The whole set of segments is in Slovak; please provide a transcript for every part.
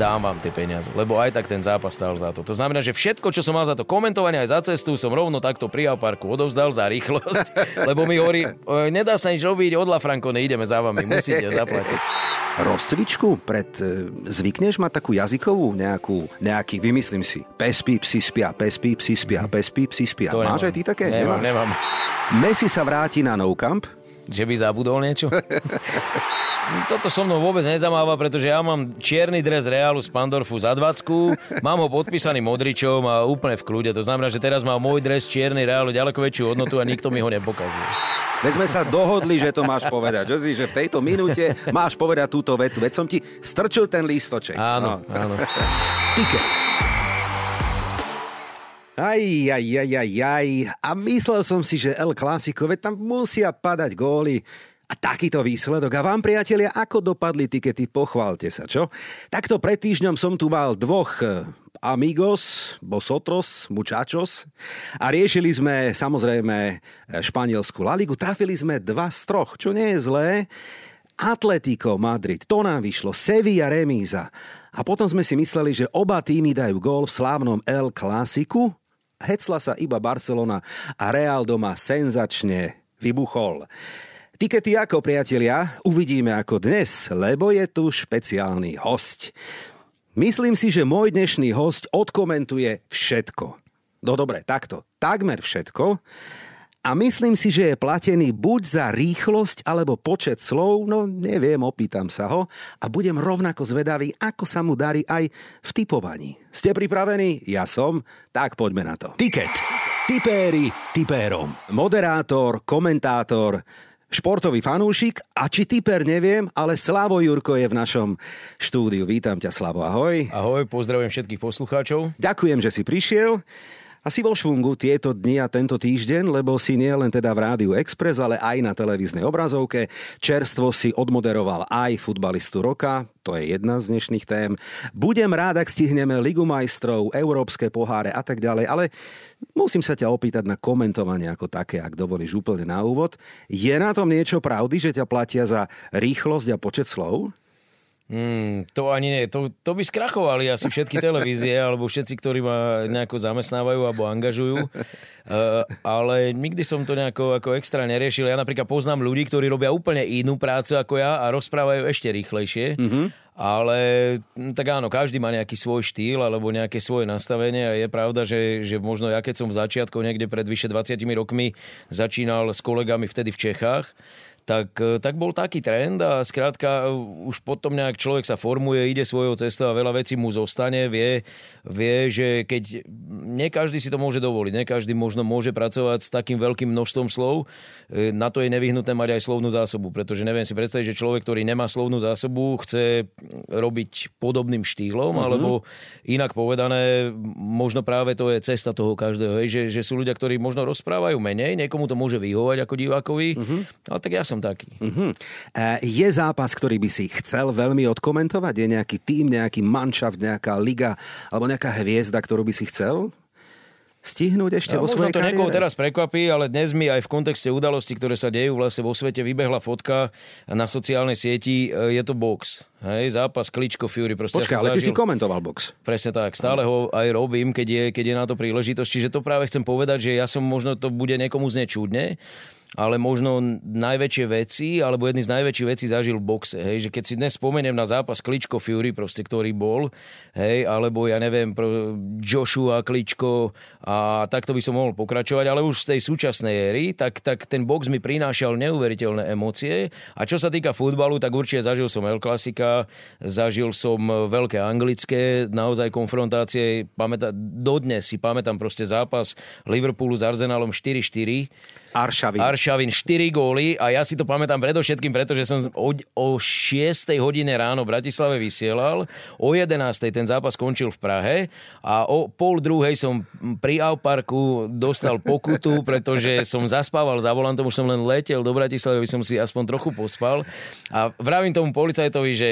Dám vám tie peniaze, lebo aj tak ten zápas stál za to. To znamená, že všetko, čo som mal za to komentovanie aj za cestu, som rovno takto pri parku odovzdal za rýchlosť, lebo mi hovorí, nedá sa nič robiť, odla Franko, neideme za vami, musíte zaplatiť. Rozcvičku pred... E, zvykneš mať takú jazykovú nejakú, nejaký, vymyslím si, pes pí, psi spia, pes pí, psi spia, pes pí, psi spia. To Máš nemám. aj ty také? Nemám, Nemáš? nemám. Messi sa vráti na No Camp. Že by zabudol niečo? Toto so mnou vôbec nezamáva, pretože ja mám čierny dres Reálu z Pandorfu za 20, mám ho podpísaný modričom a úplne v kľude. To znamená, že teraz má môj dres čierny Reálu ďaleko väčšiu hodnotu a nikto mi ho nepokazuje. Veď sme sa dohodli, že to máš povedať. Že, si, že v tejto minúte máš povedať túto vetu. Veď som ti strčil ten lístoček. Áno, no. áno. Tiket. Aj, aj, aj, aj, aj. A myslel som si, že El Clásico, veď tam musia padať góly. A takýto výsledok. A vám, priatelia, ako dopadli tikety? Pochválte sa, čo? Takto pred týždňom som tu mal dvoch eh, amigos, bosotros, muchachos a riešili sme samozrejme eh, španielskú La Ligu. Trafili sme dva z troch, čo nie je zlé. Atletico Madrid, to nám vyšlo, Sevilla remíza. A potom sme si mysleli, že oba týmy dajú gól v slávnom El Clásiku. Hecla sa iba Barcelona a Real doma senzačne vybuchol. Tikety ako, priatelia, uvidíme ako dnes, lebo je tu špeciálny host. Myslím si, že môj dnešný host odkomentuje všetko. No dobre, takto, takmer všetko. A myslím si, že je platený buď za rýchlosť alebo počet slov, no neviem, opýtam sa ho a budem rovnako zvedavý, ako sa mu darí aj v typovaní. Ste pripravení? Ja som, tak poďme na to. Tiket. Tipéri tipérom. Moderátor, komentátor, športový fanúšik a či typer neviem, ale Slavo Jurko je v našom štúdiu. Vítam ťa, Slavo, ahoj. Ahoj, pozdravujem všetkých poslucháčov. Ďakujem, že si prišiel. A si vo švungu tieto dni a tento týždeň, lebo si nie len teda v Rádiu Express, ale aj na televíznej obrazovke. Čerstvo si odmoderoval aj futbalistu roka, to je jedna z dnešných tém. Budem rád, ak stihneme Ligu majstrov, Európske poháre a tak ďalej, ale musím sa ťa opýtať na komentovanie ako také, ak dovolíš úplne na úvod. Je na tom niečo pravdy, že ťa platia za rýchlosť a počet slov? Mm, to ani nie. To, to by skrachovali asi všetky televízie, alebo všetci, ktorí ma nejako zamestnávajú alebo angažujú. Uh, ale nikdy som to nejako ako extra neriešil. Ja napríklad poznám ľudí, ktorí robia úplne inú prácu ako ja a rozprávajú ešte rýchlejšie. Mm-hmm. Ale hm, tak áno, každý má nejaký svoj štýl alebo nejaké svoje nastavenie a je pravda, že, že možno ja keď som v začiatku niekde pred vyše 20 rokmi začínal s kolegami vtedy v Čechách, tak, e, tak bol taký trend a skrátka e, už potom nejak človek sa formuje, ide svojou cestou a veľa vecí mu zostane, vie, vie, že keď nie každý si to môže dovoliť, nie každý možno môže pracovať s takým veľkým množstvom slov, e, na to je nevyhnutné mať aj slovnú zásobu, pretože neviem si predstaviť, že človek, ktorý nemá slovnú zásobu, chce robiť podobným štýlom, uh-huh. alebo inak povedané, možno práve to je cesta toho každého, že, že sú ľudia, ktorí možno rozprávajú menej, niekomu to môže vyhovať ako divákovi, uh-huh. ale tak ja som taký. Uh-huh. Je zápas, ktorý by si chcel veľmi odkomentovať? Je nejaký tým, nejaký manšaft, nejaká liga alebo nejaká hviezda, ktorú by si chcel? stihnúť ešte ja, vo svojej to niekoho teraz prekvapí, ale dnes mi aj v kontexte udalostí, ktoré sa dejú vlastne vo svete, vybehla fotka na sociálnej sieti, e, je to box. Hej, zápas Kličko Fury. Proste Počkaj, ja ale zažil... ty si komentoval box. Presne tak, stále ho aj robím, keď je, keď je na to príležitosť. Čiže to práve chcem povedať, že ja som možno to bude niekomu znieť čudne, ale možno najväčšie veci, alebo jedný z najväčších vecí zažil v boxe. Hej, že keď si dnes spomeniem na zápas Kličko Fury, proste, ktorý bol, hej, alebo ja neviem, Joshua Kličko a takto by som mohol pokračovať, ale už z tej súčasnej éry, tak, tak ten box mi prinášal neuveriteľné emócie. A čo sa týka futbalu, tak určite zažil som El Klasika, zažil som veľké anglické naozaj konfrontácie. Pamätá, dodnes si pamätám proste zápas Liverpoolu s Arsenalom 4-4 Aršavin. Aršavin 4 góly a ja si to pamätám predovšetkým, pretože som o, o 6 hodine ráno v Bratislave vysielal, o 11 ten zápas skončil v Prahe a o pol druhej som pri Alparku dostal pokutu, pretože som zaspával za volantom, už som len letel do Bratislavy, aby som si aspoň trochu pospal a vravím tomu policajtovi, že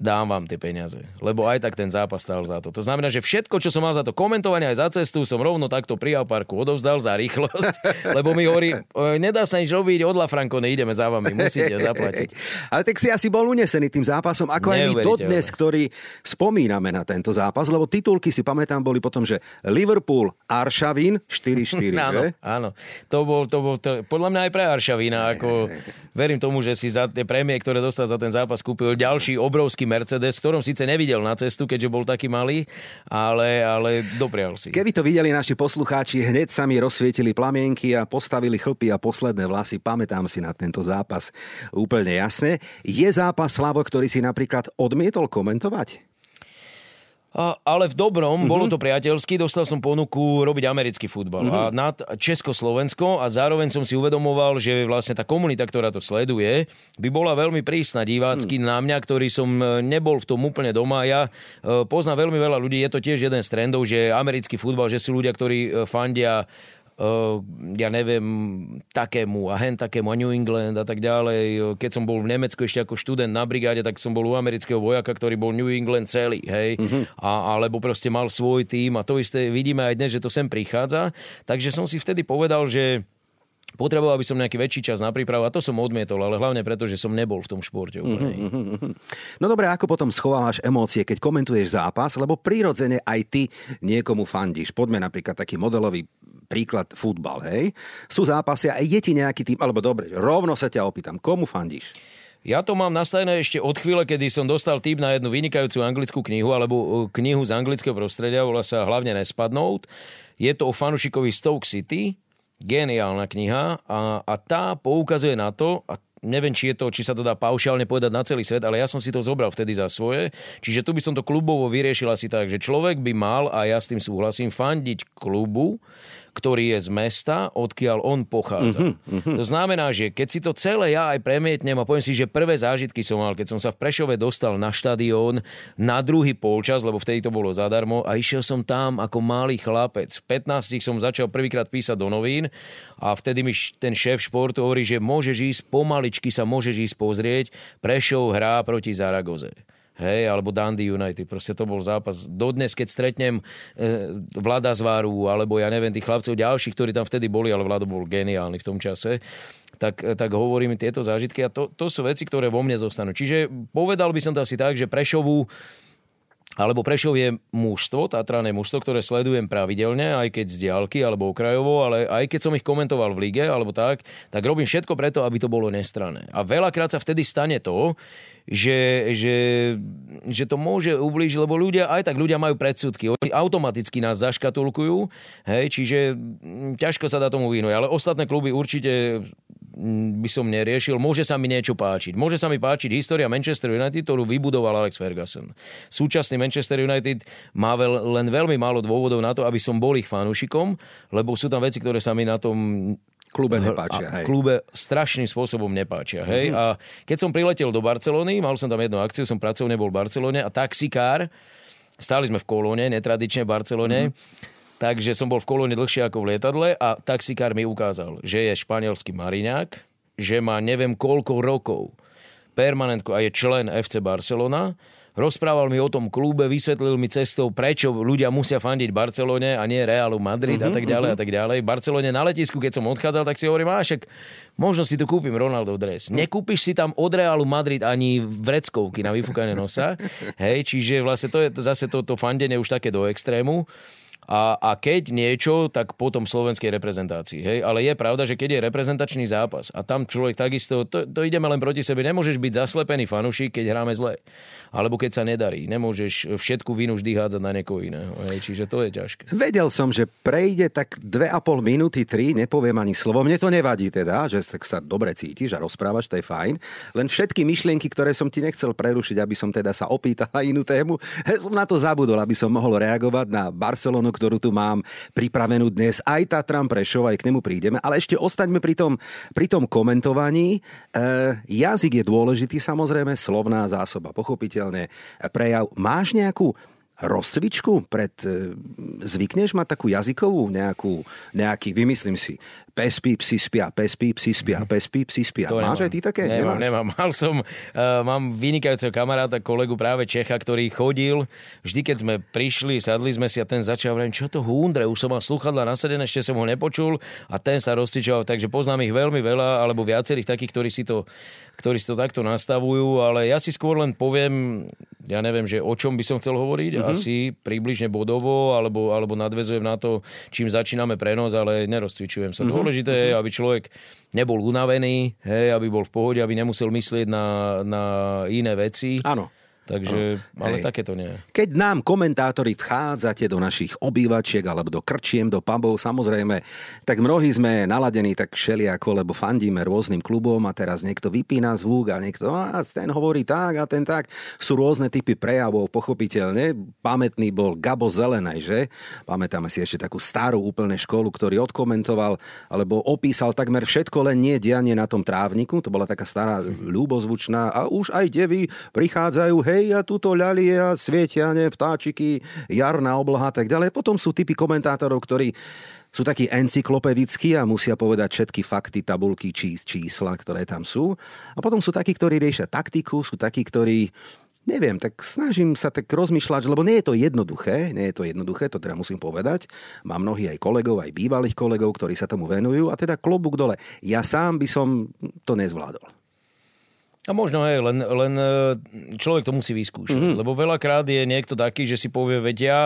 dám vám tie peniaze. Lebo aj tak ten zápas stál za to. To znamená, že všetko, čo som mal za to komentovanie aj za cestu, som rovno takto pri parku odovzdal za rýchlosť, lebo mi hovorí, nedá sa nič robiť, od La Franco neideme za vami, musíte zaplatiť. Ale tak si asi bol unesený tým zápasom, ako aj my dodnes, ktorí spomíname na tento zápas, lebo titulky si pamätám boli potom, že Liverpool, Aršavín 4-4, áno, áno. To bol, to bol to, podľa mňa aj pre Aršavína, ako verím tomu, že si za tie prémie, ktoré dostal za ten zápas, kúpil ďalší obrovský Mercedes, ktorom síce nevidel na cestu, keďže bol taký malý, ale, ale doprial si. Keby to videli naši poslucháči, hneď sami rozsvietili plamienky a postavili chlpy a posledné vlasy. Pamätám si na tento zápas úplne jasne. Je zápas, Slavo, ktorý si napríklad odmietol komentovať? A, ale v dobrom, mm-hmm. bolo to priateľsky, dostal som ponuku robiť americký futbal mm-hmm. a nad Československo a zároveň som si uvedomoval, že vlastne tá komunita, ktorá to sleduje, by bola veľmi prísna divácky mm. na mňa, ktorý som e, nebol v tom úplne doma. Ja e, poznám veľmi veľa ľudí, je to tiež jeden z trendov, že americký futbal, že sú ľudia, ktorí e, fandia ja neviem, takému a hen takému a New England a tak ďalej. Keď som bol v Nemecku ešte ako študent na brigáde, tak som bol u amerického vojaka, ktorý bol New England celý, hej. Mm-hmm. A, alebo proste mal svoj tým a to isté vidíme aj dnes, že to sem prichádza. Takže som si vtedy povedal, že Potreboval by som nejaký väčší čas na prípravu a to som odmietol, ale hlavne preto, že som nebol v tom športe. Mm-hmm. No dobre, ako potom schovávaš emócie, keď komentuješ zápas, lebo prirodzene aj ty niekomu fandíš. Poďme napríklad taký modelový príklad futbal, hej? Sú zápasy a je ti nejaký tým, alebo dobre, rovno sa ťa opýtam, komu fandíš? Ja to mám nastavené ešte od chvíle, kedy som dostal tým na jednu vynikajúcu anglickú knihu, alebo e, knihu z anglického prostredia, volá sa hlavne Nespadnout. Je to o fanušikovi Stoke City, geniálna kniha a, a tá poukazuje na to, a neviem, či, je to, či sa to dá paušálne povedať na celý svet, ale ja som si to zobral vtedy za svoje. Čiže tu by som to klubovo vyriešil asi tak, že človek by mal, a ja s tým súhlasím, fandiť klubu, ktorý je z mesta, odkiaľ on pochádza. Mm-hmm, To znamená, že keď si to celé ja aj premietnem a poviem si, že prvé zážitky som mal, keď som sa v Prešove dostal na štadión na druhý polčas, lebo vtedy to bolo zadarmo a išiel som tam ako malý chlapec. V 15 som začal prvýkrát písať do novín a vtedy mi ten šéf športu hovorí, že môžeš ísť pomaličky sa môžeš ísť pozrieť, Prešov hrá proti Zaragoze hej, alebo Dundee United. Proste to bol zápas. Dodnes, keď stretnem e, Vlada Zváru, alebo ja neviem, tých chlapcov ďalších, ktorí tam vtedy boli, ale Vlado bol geniálny v tom čase, tak, tak hovorím tieto zážitky a to, to sú veci, ktoré vo mne zostanú. Čiže povedal by som to asi tak, že Prešovu alebo Prešov je mužstvo, Tatrané mužstvo, ktoré sledujem pravidelne, aj keď z diálky alebo okrajovo, ale aj keď som ich komentoval v lige alebo tak, tak robím všetko preto, aby to bolo nestrané. A veľakrát sa vtedy stane to, že, že, že to môže ublížiť, lebo ľudia, aj tak ľudia majú predsudky. Oni automaticky nás zaškatulkujú, hej, čiže ťažko sa dá tomu vyhnúť. Ale ostatné kluby určite by som neriešil. Môže sa mi niečo páčiť. Môže sa mi páčiť história Manchester United, ktorú vybudoval Alex Ferguson. Súčasný Manchester United má veľ, len veľmi málo dôvodov na to, aby som bol ich fanúšikom, lebo sú tam veci, ktoré sa mi na tom klube nepáčia. Hej. klube strašným spôsobom nepáčia. Hej? Mm-hmm. A keď som priletel do Barcelony, mal som tam jednu akciu, som pracovne bol v Barcelone a taxikár, stáli sme v kolóne, netradične v Barcelone, mm-hmm. takže som bol v kolóne dlhšie ako v lietadle a taxikár mi ukázal, že je španielský mariňák, že má neviem koľko rokov permanentku a je člen FC Barcelona rozprával mi o tom klube, vysvetlil mi cestou, prečo ľudia musia fandiť Barcelone a nie Realu Madrid uh-huh, a mhm, tak ďalej uh-huh. a tak ďalej. Barcelone na letisku, keď som odchádzal, tak si hovorím, však možno si tu kúpim Ronaldo dres. Nekúpiš si tam od Realu Madrid ani vreckovky na vyfúkanie nosa. Hej, čiže vlastne to je zase toto to fandenie už také do extrému. A, a keď niečo, tak potom slovenskej reprezentácii. Hej? Ale je pravda, že keď je reprezentačný zápas a tam človek takisto, to, to ideme len proti sebe, nemôžeš byť zaslepený fanušik, keď hráme zle alebo keď sa nedarí. Nemôžeš všetku vinu vždy hádzať na niekoho iného. Hej, čiže to je ťažké. Vedel som, že prejde tak 2,5 minúty, 3, nepoviem ani slovo. Mne to nevadí teda, že sa dobre cítiš a rozprávaš, to je fajn. Len všetky myšlienky, ktoré som ti nechcel prerušiť, aby som teda sa opýtal na inú tému, som na to zabudol, aby som mohol reagovať na Barcelonu, ktorú tu mám pripravenú dnes. Aj Tatran Prešov, aj k nemu prídeme. Ale ešte ostaňme pri tom, pri tom komentovaní. E, jazyk je dôležitý, samozrejme, slovná zásoba, pochopiteľne, prejav. Máš nejakú rozcvičku pred... E, zvykneš mať takú jazykovú nejakú, nejaký, vymyslím si, pes pí, psi spia, pes pí, psi spia, mhm. pes pí, psi spia. To Máš nemám. aj ty také? Nemám, Nemáš? nemám. Mal som, uh, mám vynikajúceho kamaráta, kolegu práve Čecha, ktorý chodil, vždy keď sme prišli, sadli sme si a ten začal vrať, čo to húndre, už som mal sluchadla nasadené, ešte som ho nepočul a ten sa rozcvičoval, takže poznám ich veľmi veľa, alebo viacerých takých, ktorí si to ktorí si to takto nastavujú, ale ja si skôr len poviem, ja neviem, že o čom by som chcel hovoriť, mm-hmm. asi približne bodovo, alebo, alebo nadvezujem na to, čím začíname prenos, ale nerozcvičujem sa. Mm-hmm. Dôležité je, aby človek nebol unavený, hej, aby bol v pohode, aby nemusel myslieť na, na iné veci. Áno. Takže, no, ale hej. takéto nie. Keď nám komentátori vchádzate do našich obývačiek alebo do krčiem, do pubov, samozrejme, tak mnohí sme naladení tak všeliako, lebo fandíme rôznym klubom a teraz niekto vypína zvuk a niekto, a ten hovorí tak a ten tak. Sú rôzne typy prejavov, pochopiteľne. Pamätný bol Gabo Zelenej, že? Pamätáme si ešte takú starú úplne školu, ktorý odkomentoval alebo opísal takmer všetko, len nie dianie na tom trávniku. To bola taká stará ľúbozvučná a už aj devy prichádzajú, hej, hej, a tuto ľalie a svietia, ne, vtáčiky, jarná obloha a tak ďalej. Potom sú typy komentátorov, ktorí sú takí encyklopedickí a musia povedať všetky fakty, tabulky, či, čísla, ktoré tam sú. A potom sú takí, ktorí riešia taktiku, sú takí, ktorí Neviem, tak snažím sa tak rozmýšľať, lebo nie je to jednoduché, nie je to jednoduché, to teda musím povedať. Mám mnohí aj kolegov, aj bývalých kolegov, ktorí sa tomu venujú a teda klobúk dole. Ja sám by som to nezvládol. A možno aj, len, len e, človek to musí vyskúšať. Mm-hmm. Lebo veľakrát je niekto taký, že si povie, veď ja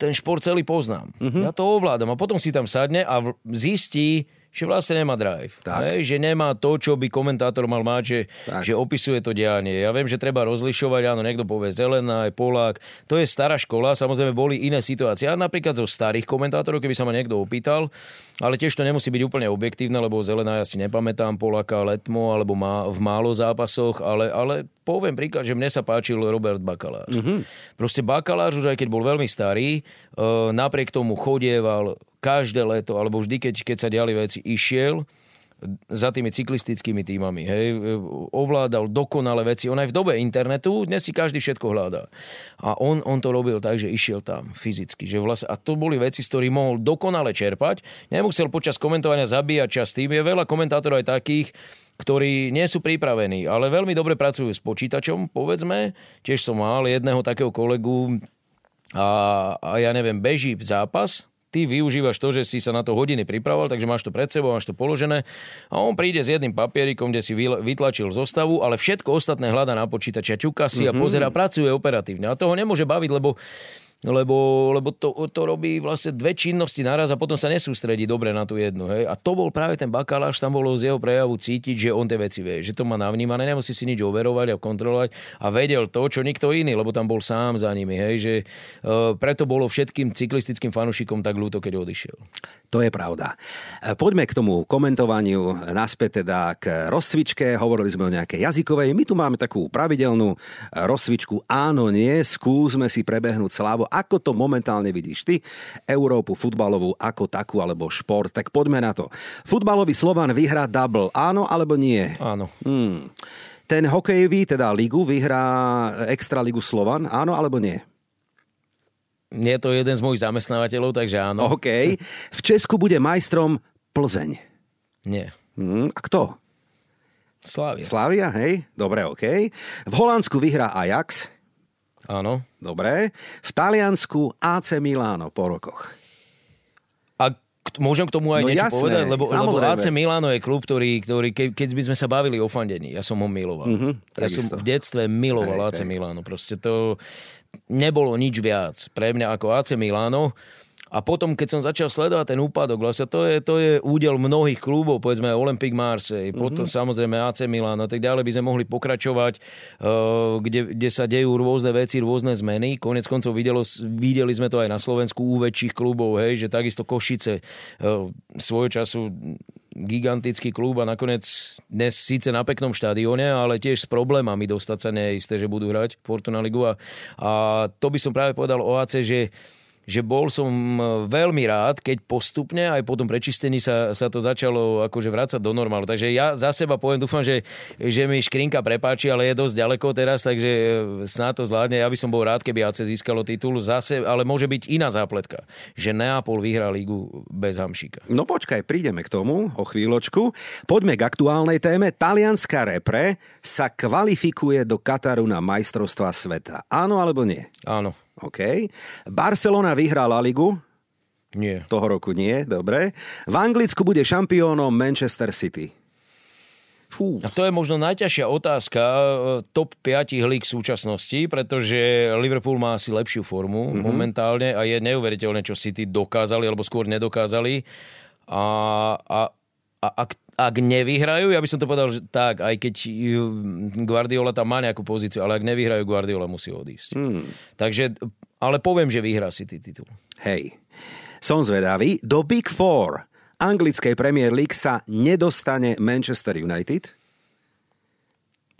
ten šport celý poznám. Mm-hmm. Ja to ovládam. A potom si tam sadne a zistí, že vlastne nemá drive. Hej, že nemá to, čo by komentátor mal mať, že, že opisuje to dianie. Ja viem, že treba rozlišovať, áno, niekto povie zelená, aj Polák. To je stará škola, samozrejme boli iné situácie. A napríklad zo starých komentátorov, keby sa ma niekto opýtal, ale tiež to nemusí byť úplne objektívne, lebo zelená ja si nepamätám Poláka letmo alebo má, v málo zápasoch, ale, ale poviem príklad, že mne sa páčil Robert Bakaláš. Mm-hmm. Proste Bakaláš, už aj keď bol veľmi starý, uh, napriek tomu chodieval každé leto, alebo vždy, keď, keď sa diali veci, išiel za tými cyklistickými týmami. Hej, ovládal dokonale veci. On aj v dobe internetu, dnes si každý všetko hľadá. A on, on to robil tak, že išiel tam fyzicky. Že vlastne, a to boli veci, z ktorých mohol dokonale čerpať. Nemusel počas komentovania zabíjať čas tým. Je veľa komentátorov aj takých, ktorí nie sú pripravení, ale veľmi dobre pracujú s počítačom, povedzme. Tiež som mal jedného takého kolegu a, a ja neviem, beží zápas, ty využívaš to, že si sa na to hodiny pripravoval, takže máš to pred sebou, máš to položené a on príde s jedným papierikom, kde si vytlačil zostavu, ale všetko ostatné hľada na počítači a ťuka si mm-hmm. a mhm. pozera, pracuje operatívne. A toho nemôže baviť, lebo lebo, lebo to, to robí vlastne dve činnosti naraz a potom sa nesústredí dobre na tú jednu. Hej. A to bol práve ten bakaláš, tam bolo z jeho prejavu cítiť, že on tie veci vie, že to má navnímané, nemusí si nič overovať a kontrolovať a vedel to, čo nikto iný, lebo tam bol sám za nimi. Hej, že, uh, preto bolo všetkým cyklistickým fanúšikom tak ľúto, keď odišiel. To je pravda. E, poďme k tomu komentovaniu, naspäť teda k rozcvičke. Hovorili sme o nejakej jazykovej. My tu máme takú pravidelnú rozcvičku. Áno, nie, skúsme si prebehnúť slavu ako to momentálne vidíš ty, Európu futbalovú ako takú alebo šport? Tak poďme na to. Futbalový Slovan vyhrá double, áno alebo nie? Áno. Hmm. Ten hokejový, teda ligu, vyhrá extra ligu Slovan, áno alebo nie? Nie je to jeden z mojich zamestnávateľov, takže áno. OK. V Česku bude majstrom Plzeň. Nie. Hmm. A kto? Slávia. Slávia, hej? Dobre, OK. V Holandsku vyhrá Ajax. Áno. Dobre. V Taliansku AC Milano po rokoch. A môžem k tomu aj no niečo jasné, povedať? Lebo, lebo AC Milano je klub, ktorý, ktorý ke, keď by sme sa bavili o fandení, ja som ho miloval. Mm-hmm, ja som v detstve miloval hej, AC hej. Milano. Proste to nebolo nič viac pre mňa ako AC Milano. A potom, keď som začal sledovať ten úpadok, vlastne to je, to je údel mnohých klubov, povedzme Olympic Marseille, mm-hmm. potom samozrejme AC Milan a tak ďalej by sme mohli pokračovať, uh, kde, kde sa dejú rôzne veci, rôzne zmeny. Konec koncov videlo, videli sme to aj na Slovensku u väčších klubov, hej, že takisto Košice uh, svojho času gigantický klub a nakoniec dnes síce na peknom štadióne, ale tiež s problémami dostať sa neisté, že budú hrať Fortuna Ligu a, a to by som práve povedal o AC, že že bol som veľmi rád, keď postupne aj po tom prečistení sa, sa to začalo akože vrácať do normálu. Takže ja za seba poviem, dúfam, že, že mi škrinka prepáči, ale je dosť ďaleko teraz, takže snáď to zvládne. Ja by som bol rád, keby AC získalo titul zase, ale môže byť iná zápletka, že Neapol vyhrá lígu bez Hamšíka. No počkaj, prídeme k tomu o chvíľočku. Poďme k aktuálnej téme. Talianská repre sa kvalifikuje do Kataru na majstrovstvá sveta. Áno alebo nie? Áno. OK. Barcelona vyhrá La Ligu. Nie. Toho roku nie, dobre. V Anglicku bude šampiónom Manchester City. Fú. A to je možno najťažšia otázka e, top 5 líg súčasnosti, pretože Liverpool má asi lepšiu formu mm-hmm. momentálne a je neuveriteľné, čo City dokázali, alebo skôr nedokázali. A, a, a ak, ak nevyhrajú, ja by som to povedal, že tak, aj keď Guardiola tam má nejakú pozíciu, ale ak nevyhrajú, Guardiola musí odísť. Mm. Takže, ale poviem, že vyhrá City titul. Hej, som zvedavý. Do Big Four anglickej Premier League sa nedostane Manchester United?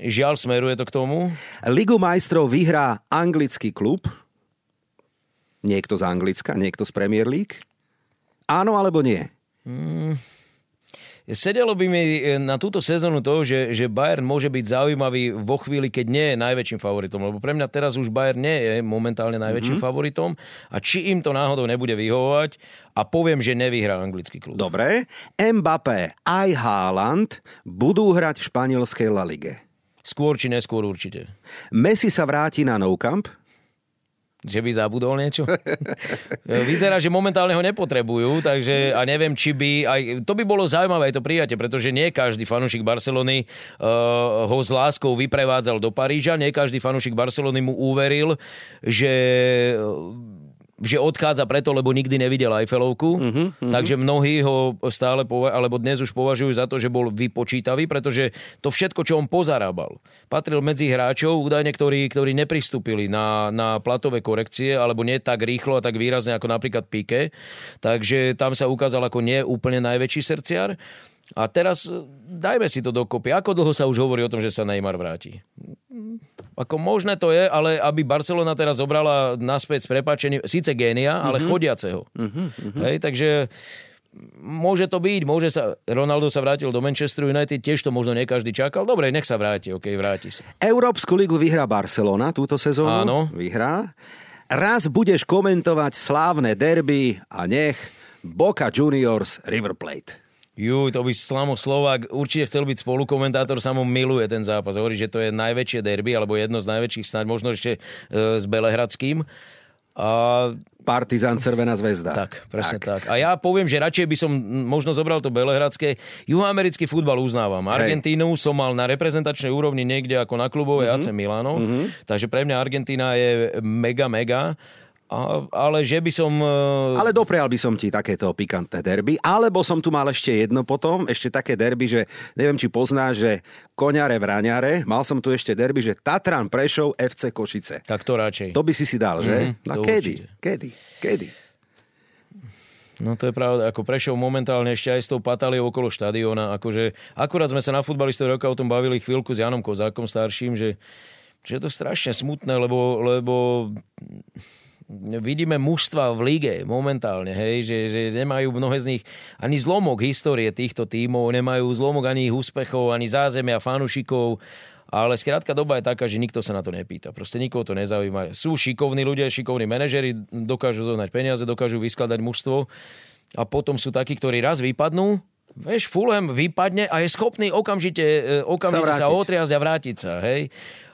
Žiaľ, smeruje to k tomu. Ligu majstrov vyhrá anglický klub. Niekto z Anglicka, niekto z Premier League. Áno alebo nie? Mm, Sedelo by mi e, na túto sezónu to, že, že Bayern môže byť zaujímavý vo chvíli, keď nie je najväčším favoritom. Lebo pre mňa teraz už Bayern nie je momentálne najväčším mm-hmm. favoritom. A či im to náhodou nebude vyhovovať a poviem, že nevyhrá anglický klub. Dobre. Mbappé aj Haaland budú hrať v španielskej La Lige. Skôr či neskôr určite. Messi sa vráti na Nou Camp. Že by zabudol niečo? Vyzerá, že momentálne ho nepotrebujú, takže a neviem, či by... Aj, to by bolo zaujímavé aj to prijatie, pretože nie každý fanúšik Barcelony uh, ho s láskou vyprevádzal do Paríža, nie každý fanúšik Barcelony mu uveril, že že odchádza preto, lebo nikdy nevidel Eiffelovku, uh-huh, uh-huh. takže mnohí ho stále, pova- alebo dnes už považujú za to, že bol vypočítavý, pretože to všetko, čo on pozarábal, patril medzi hráčov, údajne, ktorí, ktorí nepristúpili na, na platové korekcie, alebo nie tak rýchlo a tak výrazne ako napríklad Pique, takže tam sa ukázal ako nie úplne najväčší srdciar. A teraz dajme si to dokopy. Ako dlho sa už hovorí o tom, že sa Neymar vráti? Ako možné to je, ale aby Barcelona teraz zobrala naspäť s prepáčením, síce génia, ale mm-hmm. chodiaceho. Mm-hmm. Hej, takže môže to byť, môže sa, Ronaldo sa vrátil do Manchester United, tiež to možno nie každý čakal. Dobre, nech sa vráti, ok, vráti sa. Európsku ligu vyhrá Barcelona túto sezónu. Áno. Vyhrá. Raz budeš komentovať slávne derby a nech Boca Juniors River Plate. Juj, to by Slamo Slovák určite chcel byť spolukomentátor, sa mu miluje ten zápas. Hovorí, že to je najväčšie derby, alebo jedno z najväčších, snáď možno ešte e, s Belehradským. A... Partizán Červená zväzda. Tak, presne tak. tak. A ja poviem, že radšej by som možno zobral to Belehradské. Juhoamerický futbal uznávam. Argentínu Hej. som mal na reprezentačnej úrovni niekde ako na klubové mm-hmm. AC Milano. Mm-hmm. Takže pre mňa Argentína je mega, mega. A, ale že by som... E, ale doprial by som ti takéto pikantné derby. Alebo som tu mal ešte jedno potom, ešte také derby, že neviem, či poznáš, že Koňare v Raňare. Mal som tu ešte derby, že Tatran Prešov FC Košice. Tak to radšej. To by si si dal, že? Mm, no kedy? Určite. Kedy? Kedy? No to je pravda, ako Prešov momentálne ešte aj s tou patáliou okolo štadióna, akože akurát sme sa na futbalistov roka o tom bavili chvíľku s Janom Kozákom starším, že, že je to strašne smutné, lebo, lebo vidíme mužstva v lige momentálne, hej, že, že nemajú mnohé z nich ani zlomok histórie týchto tímov, nemajú zlomok ani ich úspechov, ani zázemia fanúšikov, ale skrátka doba je taká, že nikto sa na to nepýta. Proste nikoho to nezaujíma. Sú šikovní ľudia, šikovní manažeri, dokážu zohnať peniaze, dokážu vyskladať mužstvo a potom sú takí, ktorí raz vypadnú, Vieš, Fulham vypadne a je schopný okamžite, e, okamžite sa, sa otriasť a vrátiť sa. Hej?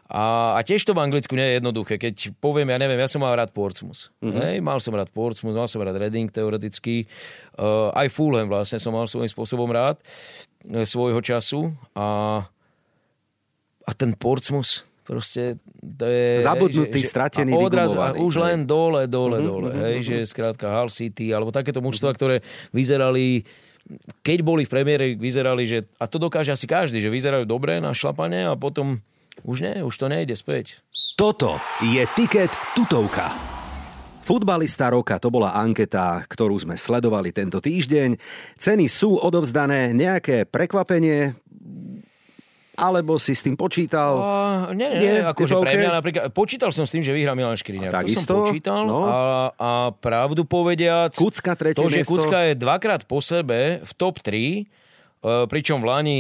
A, a tiež to v Anglicku nie je jednoduché. Keď poviem, ja neviem, ja som mal rád Portsmouth. Mm-hmm. Hej, mal som rád Portsmouth, mal som rád Reading teoreticky. Uh, aj Fulham vlastne som mal svojím spôsobom rád uh, svojho času. A, a ten Portsmouth, proste to je... Zabudnutý, že, stratený, a odraz, a už len dole, dole, mm-hmm, dole. Mm-hmm. Hej, že skrátka Hull City, alebo takéto mužstva, mm-hmm. ktoré vyzerali keď boli v premiére, vyzerali, že, a to dokáže asi každý, že vyzerajú dobre na šlapanie a potom už nie, už to nejde späť. Toto je Tiket tutovka. Futbalista roka, to bola anketa, ktorú sme sledovali tento týždeň. Ceny sú odovzdané, nejaké prekvapenie? alebo si s tým počítal? A, nie, nie, nie akože pre mňa napríklad, počítal som s tým, že vyhrá Milan Škriňák. To takisto? som počítal No. a, a pravdu povediac, Kucka to, že miesto. Kucka je dvakrát po sebe v top 3, pričom v Lani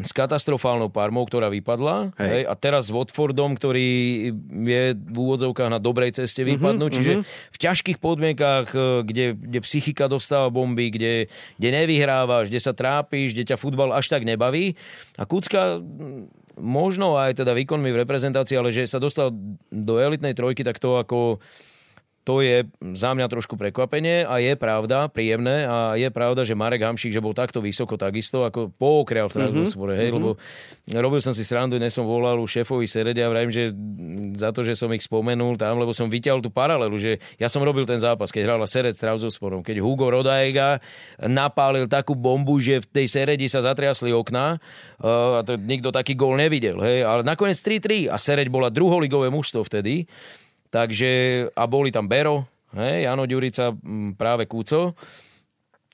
s katastrofálnou Parmou, ktorá vypadla. Hej. Hej. a teraz s Watfordom, ktorý je v úvodzovkách na dobrej ceste. Mhm, Čiže v ťažkých podmienkách, e, kde, kde psychika dostáva bomby, kde, kde nevyhrávaš, kde sa trápiš, kde ťa futbal až tak nebaví. A Kucka mm, možno aj teda výkonmi v reprezentácii, ale že sa dostal do elitnej trojky, tak to ako to je za mňa trošku prekvapenie a je pravda, príjemné a je pravda, že Marek Hamšík, že bol takto vysoko takisto, ako pookrial v Strasbourgu, mm-hmm. hej, lebo robil som si srandu, dnes som volal u šéfovi Seredia a vrajím, že za to, že som ich spomenul tam, lebo som vyťahol tú paralelu, že ja som robil ten zápas, keď hrala Sered s Trabzonsporom, keď Hugo Rodaega napálil takú bombu, že v tej Seredi sa zatriasli okná uh, a to nikto taký gól nevidel, hej, ale nakoniec 3-3 a Sereď bola druholigové mužstvo vtedy, Takže, a boli tam Bero, hej, Jano Ďurica, práve Kúco.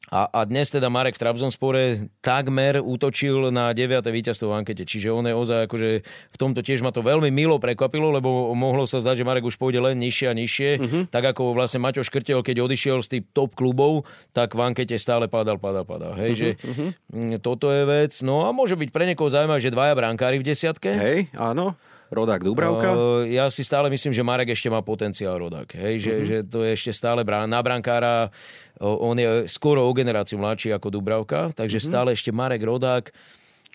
A, a dnes teda Marek v Trabzonspore takmer útočil na 9. víťazstvo v ankete. Čiže on je ozaj akože v tomto tiež ma to veľmi milo prekvapilo, lebo mohlo sa zdať, že Marek už pôjde len nižšie a nižšie. Uh-huh. Tak ako vlastne Maťo Škrtel, keď odišiel z tých top klubov, tak v ankete stále padal, padal, padal. Hej, uh-huh, že uh-huh. toto je vec. No a môže byť pre niekoho zaujímavé, že dvaja brankári v desiatke. Hej, áno. Rodák Dubravka? Uh, ja si stále myslím, že Marek ešte má potenciál Rodák. Hej? Že, uh-huh. že to je ešte stále brán. Na brankára on je skoro o generáciu mladší ako Dubravka, takže uh-huh. stále ešte Marek Rodák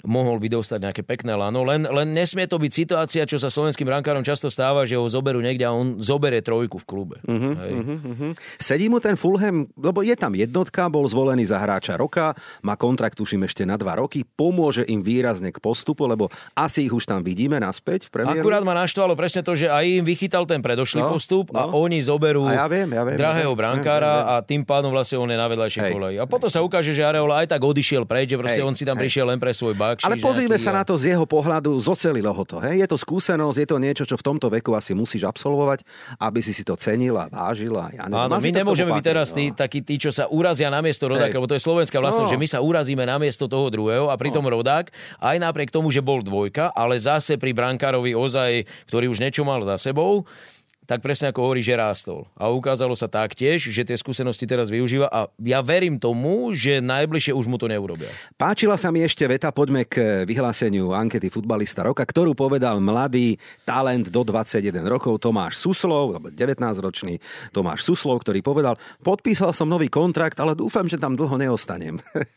mohol by dostať nejaké pekné lano. Len, len nesmie to byť situácia, čo sa slovenským brankárom často stáva, že ho zoberú niekde a on zobere trojku v klube. Uh-huh, uh-huh, uh-huh. Sedí mu ten Fulham, lebo je tam jednotka, bol zvolený za hráča roka, má kontrakt tuším ešte na dva roky, pomôže im výrazne k postupu, lebo asi ich už tam vidíme naspäť v Premier Akurát ma naštvalo presne to, že aj im vychytal ten predošlý No, postup a no. oni zoberú A ja viem, ja viem, drahého ja viem, brankára ja viem, ja a tým pádom vlastne on je na vedľajšej Hej, koleji. A potom sa ukáže, že Areola aj tak odišiel preč, že proste Hej, on si tam hej. prišiel len pre svoj bakšiš. Ale pozrime sa na to z jeho pohľadu, zocelilo ho to. Hej? Je to skúsenosť, je to niečo, čo v tomto veku asi musíš absolvovať, aby si si to cenil a vážil. A ja neviem, Áno, my nemôžeme byť teraz tí, no. takí tí, čo sa urazia na miesto rodáka, lebo to je slovenská vlastnosť, No. že my sa urazíme na miesto toho druhého a pritom rodák, aj napriek tomu, že bol dvojka, ale zase pri brankárovi ozaj, ktorý už niečo mal za sebou, tak presne ako hovorí, že rástol. A ukázalo sa taktiež, že tie skúsenosti teraz využíva a ja verím tomu, že najbližšie už mu to neurobia. Páčila sa mi ešte veta, poďme k vyhláseniu ankety futbalista roka, ktorú povedal mladý talent do 21 rokov Tomáš Suslov, alebo 19-ročný Tomáš Suslov, ktorý povedal, podpísal som nový kontrakt, ale dúfam, že tam dlho neostanem.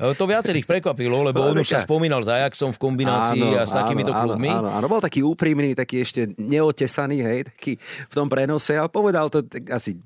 E, To viacerých prekvapilo, lebo on už sa spomínal s Ajaxom v kombinácii a s takýmito áno, klubmi. Áno, áno, bol taký úprimný, taký ešte neotesaný, hej, taký v tom prenose a povedal to tak asi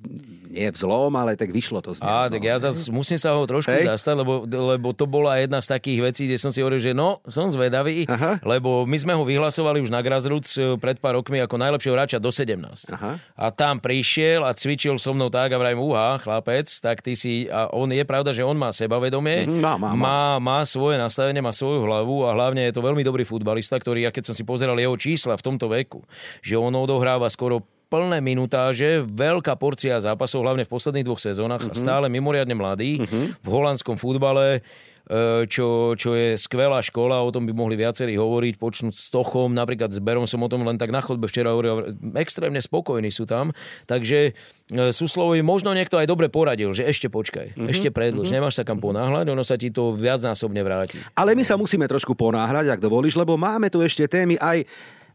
nie v zlom, ale tak vyšlo to z neho. Á, tak no. ja zase musím sa ho trošku Hej. zastať, lebo, lebo to bola jedna z takých vecí, kde som si hovoril, že no, som zvedavý, Aha. lebo my sme ho vyhlasovali už na Grassroots e, pred pár rokmi ako najlepšieho hráča do 17. Aha. A tam prišiel a cvičil so mnou tak a vrajím, uha, chlapec, tak ty si, a on je pravda, že on má sebavedomie, Mhm, má, má, má. má, má svoje nastavenie, má svoju hlavu a hlavne je to veľmi dobrý futbalista, ktorý, ja keď som si pozeral jeho čísla v tomto veku, že on odohráva skoro plné minutáže, veľká porcia zápasov, hlavne v posledných dvoch sezónach, Mhm. mm-hmm. stále mimoriadne mladý v holandskom futbale, e, čo, čo je skvelá škola, o tom by mohli viacerí hovoriť, počnúť s Tochom, napríklad s Berom som o tom len tak na chodbe včera hovoril, extrémne spokojní sú tam, takže e, Suslovovi možno niekto aj dobre poradil, že ešte počkaj, mm-hmm. ešte predlž, mm-hmm. nemáš sa kam ponáhľať, ono sa ti to viacnásobne vráti. Ale my sa musíme trošku ponáhľať, ak dovolíš, lebo máme tu ešte témy aj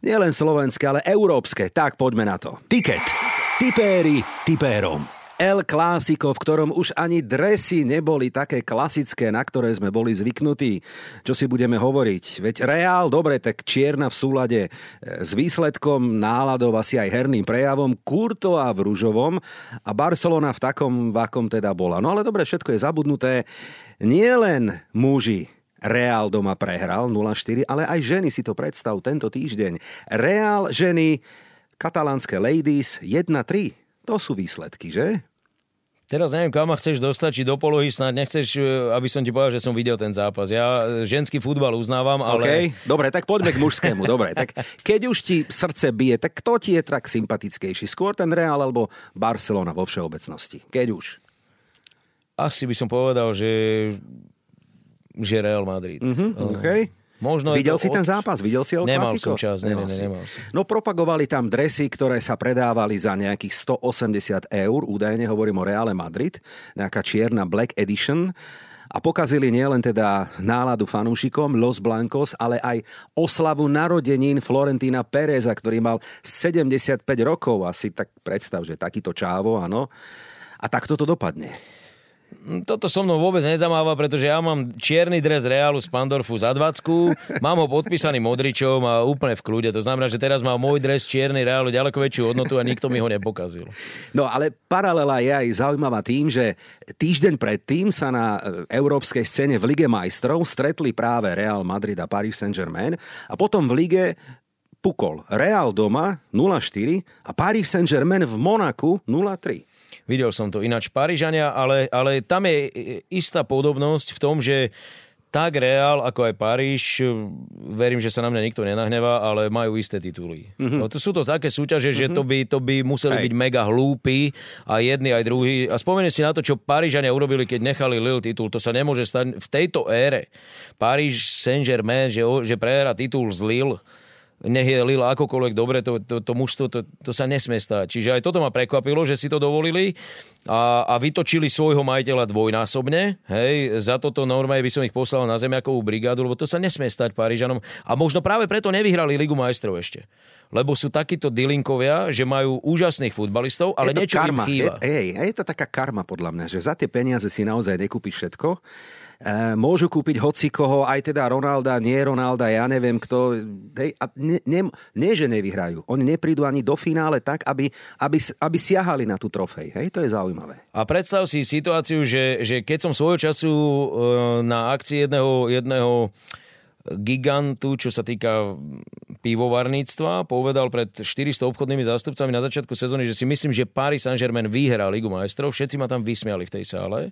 nielen slovenské, ale európske. Tak poďme na to. Tiket. Tipéri tipérom. El Clásico, v ktorom už ani dresy neboli také klasické, na ktoré sme boli zvyknutí. Čo si budeme hovoriť? Veď Reál, dobre, tak čierna v súlade e, s výsledkom, náladov asi aj herným prejavom, Kurto a v ružovom a Barcelona v takom, v akom teda bola. No ale dobre, všetko je zabudnuté. Nie len muži Reál doma prehral 0-4, ale aj ženy si to predstav tento týždeň. Reál ženy, katalánske ladies 1-3. To sú výsledky, že? Teraz neviem, kam ma chceš dostať, či do polohy snad nechceš, e, aby som ti povedal, že som videl ten zápas. Ja e, ženský futbal uznávam, ale... OK, dobre, tak poďme k mužskému. Dobre, tak keď už ti srdce bije, tak kto ti je tak sympatickejší? Skôr ten Real alebo Barcelona vo všeobecnosti? Keď už. Asi by som povedal, že, že Real Madrid. Hm, Mm-hmm. OK. Možno Videl si od... ten zápas? Videl si El Nemal Clasico? som čas, ne, ne, Nemal ne, si. nemal som. No propagovali tam dresy, ktoré sa predávali za nejakých 180 eur, údajne hovorím o Reále Madrid, nejaká čierna Black Edition a pokazili nielen teda náladu fanúšikom Los Blancos, ale aj oslavu narodenín Florentína Pereza, ktorý mal 75 rokov. Asi tak predstav, že takýto čávo, áno. A takto to dopadne. Toto so mnou vôbec nezamáva, pretože ja mám čierny dres Reálu z Pandorfu za 20, mám ho podpísaný Modričom a úplne v kľude. To znamená, že teraz má môj dres čierny Reálu ďaleko väčšiu hodnotu a nikto mi ho nepokazil. No ale paralela je aj zaujímavá tým, že týždeň predtým sa na e, európskej scéne v Lige majstrov stretli práve Real Madrid a Paris Saint-Germain a potom v Lige pukol Real doma 0-4 a Paris Saint-Germain v Monaku 0-3. Videl som to ináč Parížania, ale, ale tam je istá podobnosť v tom, že tak Real, ako aj Paríž, verím, že sa na mňa nikto nenahnevá, ale majú isté tituly. Mm-hmm. No, to sú to také súťaže, mm-hmm. že to by, to by museli Hej. byť mega hlúpi a jedni aj druhí. A spomeniem si na to, čo Parížania urobili, keď nechali Lille titul. To sa nemôže stať v tejto ére. Paríž Saint-Germain, že, že prehra titul z Lille, nech je Lille akokoľvek dobre, to, to, to mužstvo, to, to sa nesmie stať. Čiže aj toto ma prekvapilo, že si to dovolili a, a vytočili svojho majiteľa dvojnásobne. Hej, za toto normálne by som ich poslal na zemiakovú brigádu, lebo to sa nesmie stať Parížanom. A možno práve preto nevyhrali Ligu majstrov ešte. Lebo sú takíto dilinkovia, že majú úžasných futbalistov, ale je niečo karma. im chýba. Je, hej, je to taká karma podľa mňa, že za tie peniaze si naozaj nekúpiš všetko. E, môžu kúpiť hocikoho, aj teda Ronalda, nie Ronalda, ja neviem kto. Hej, a ne, ne, nie, že nevyhrajú. Oni neprídu ani do finále tak, aby, aby, aby siahali na tú trofej. Hej, to je zaujímavé. A predstav si situáciu, že, že keď som svojho času e, na akcii jedného, jedného gigantu, čo sa týka pivovarníctva, povedal pred 400 obchodnými zástupcami na začiatku sezóny, že si myslím, že Paris Saint-Germain vyhrá Ligu majstrov. Všetci ma tam vysmiali v tej sále.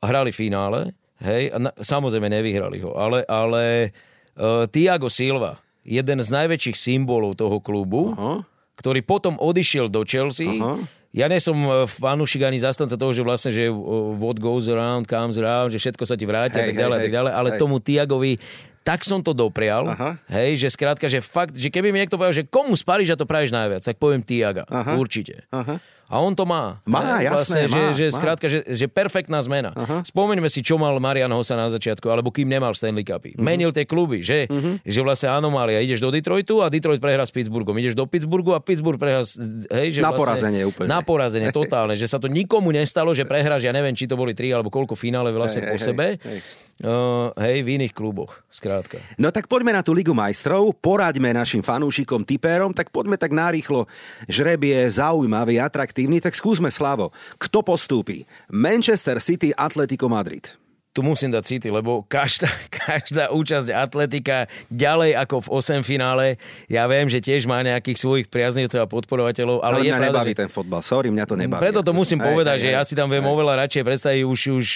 Hrali finále, hej, a na, samozrejme nevyhrali ho, ale, ale uh, Thiago Silva, jeden z najväčších symbolov toho klubu, Aha. ktorý potom odišiel do Chelsea. Aha. Ja nie som e, fanúšik ani zastanca toho, že vlastne, že uh, what goes around comes around, že všetko sa ti vráti a Hej, tak ďalej, a hej, tak ďalej, ale hej. tomu Tiagovi tak som to doprial, Aha. hej, že skrátka, že fakt, že keby mi niekto povedal, že komu z Paríža to praješ najviac, tak poviem Tiaga, Aha. určite. Aha. A on to má. Má, Hej, jasné, že, má, že, má. skrátka, že, že perfektná zmena. Aha. Spomeňme si, čo mal Marian Hossa na začiatku, alebo kým nemal Stanley Cupy. Mhm. Menil tie kluby, že, že vlastne anomália. Ideš do Detroitu a Detroit prehrá s Pittsburghom. Ideš do Pittsburghu a Pittsburgh prehrá s- hej, že Na vlastne, porazenie úplne. Na porazenie, totálne. že sa to nikomu nestalo, že prehráš, ja neviem, či to boli tri alebo koľko finále vlastne Hej, po hej, sebe. hej. Uh, hej, v iných kluboch, skrátka. No tak poďme na tú Ligu majstrov, poraďme našim fanúšikom, typérom, tak poďme tak narýchlo. Žreb je zaujímavý, atraktívny, tak skúsme Slavo. Kto postúpi? Manchester City, Atletico Madrid. tu musím dať City, lebo každá, každá účasť atletika ďalej ako v 8 finále, ja viem, že tiež má nejakých svojich priaznivcov a podporovateľov, ale, Ale, je mňa pravda, nebaví že... ten fotbal, sorry, mňa to nebaví. Preto to musím Hej, povedať, hej, že hej. ja si tam viem oveľa radšej predstaviť už, už,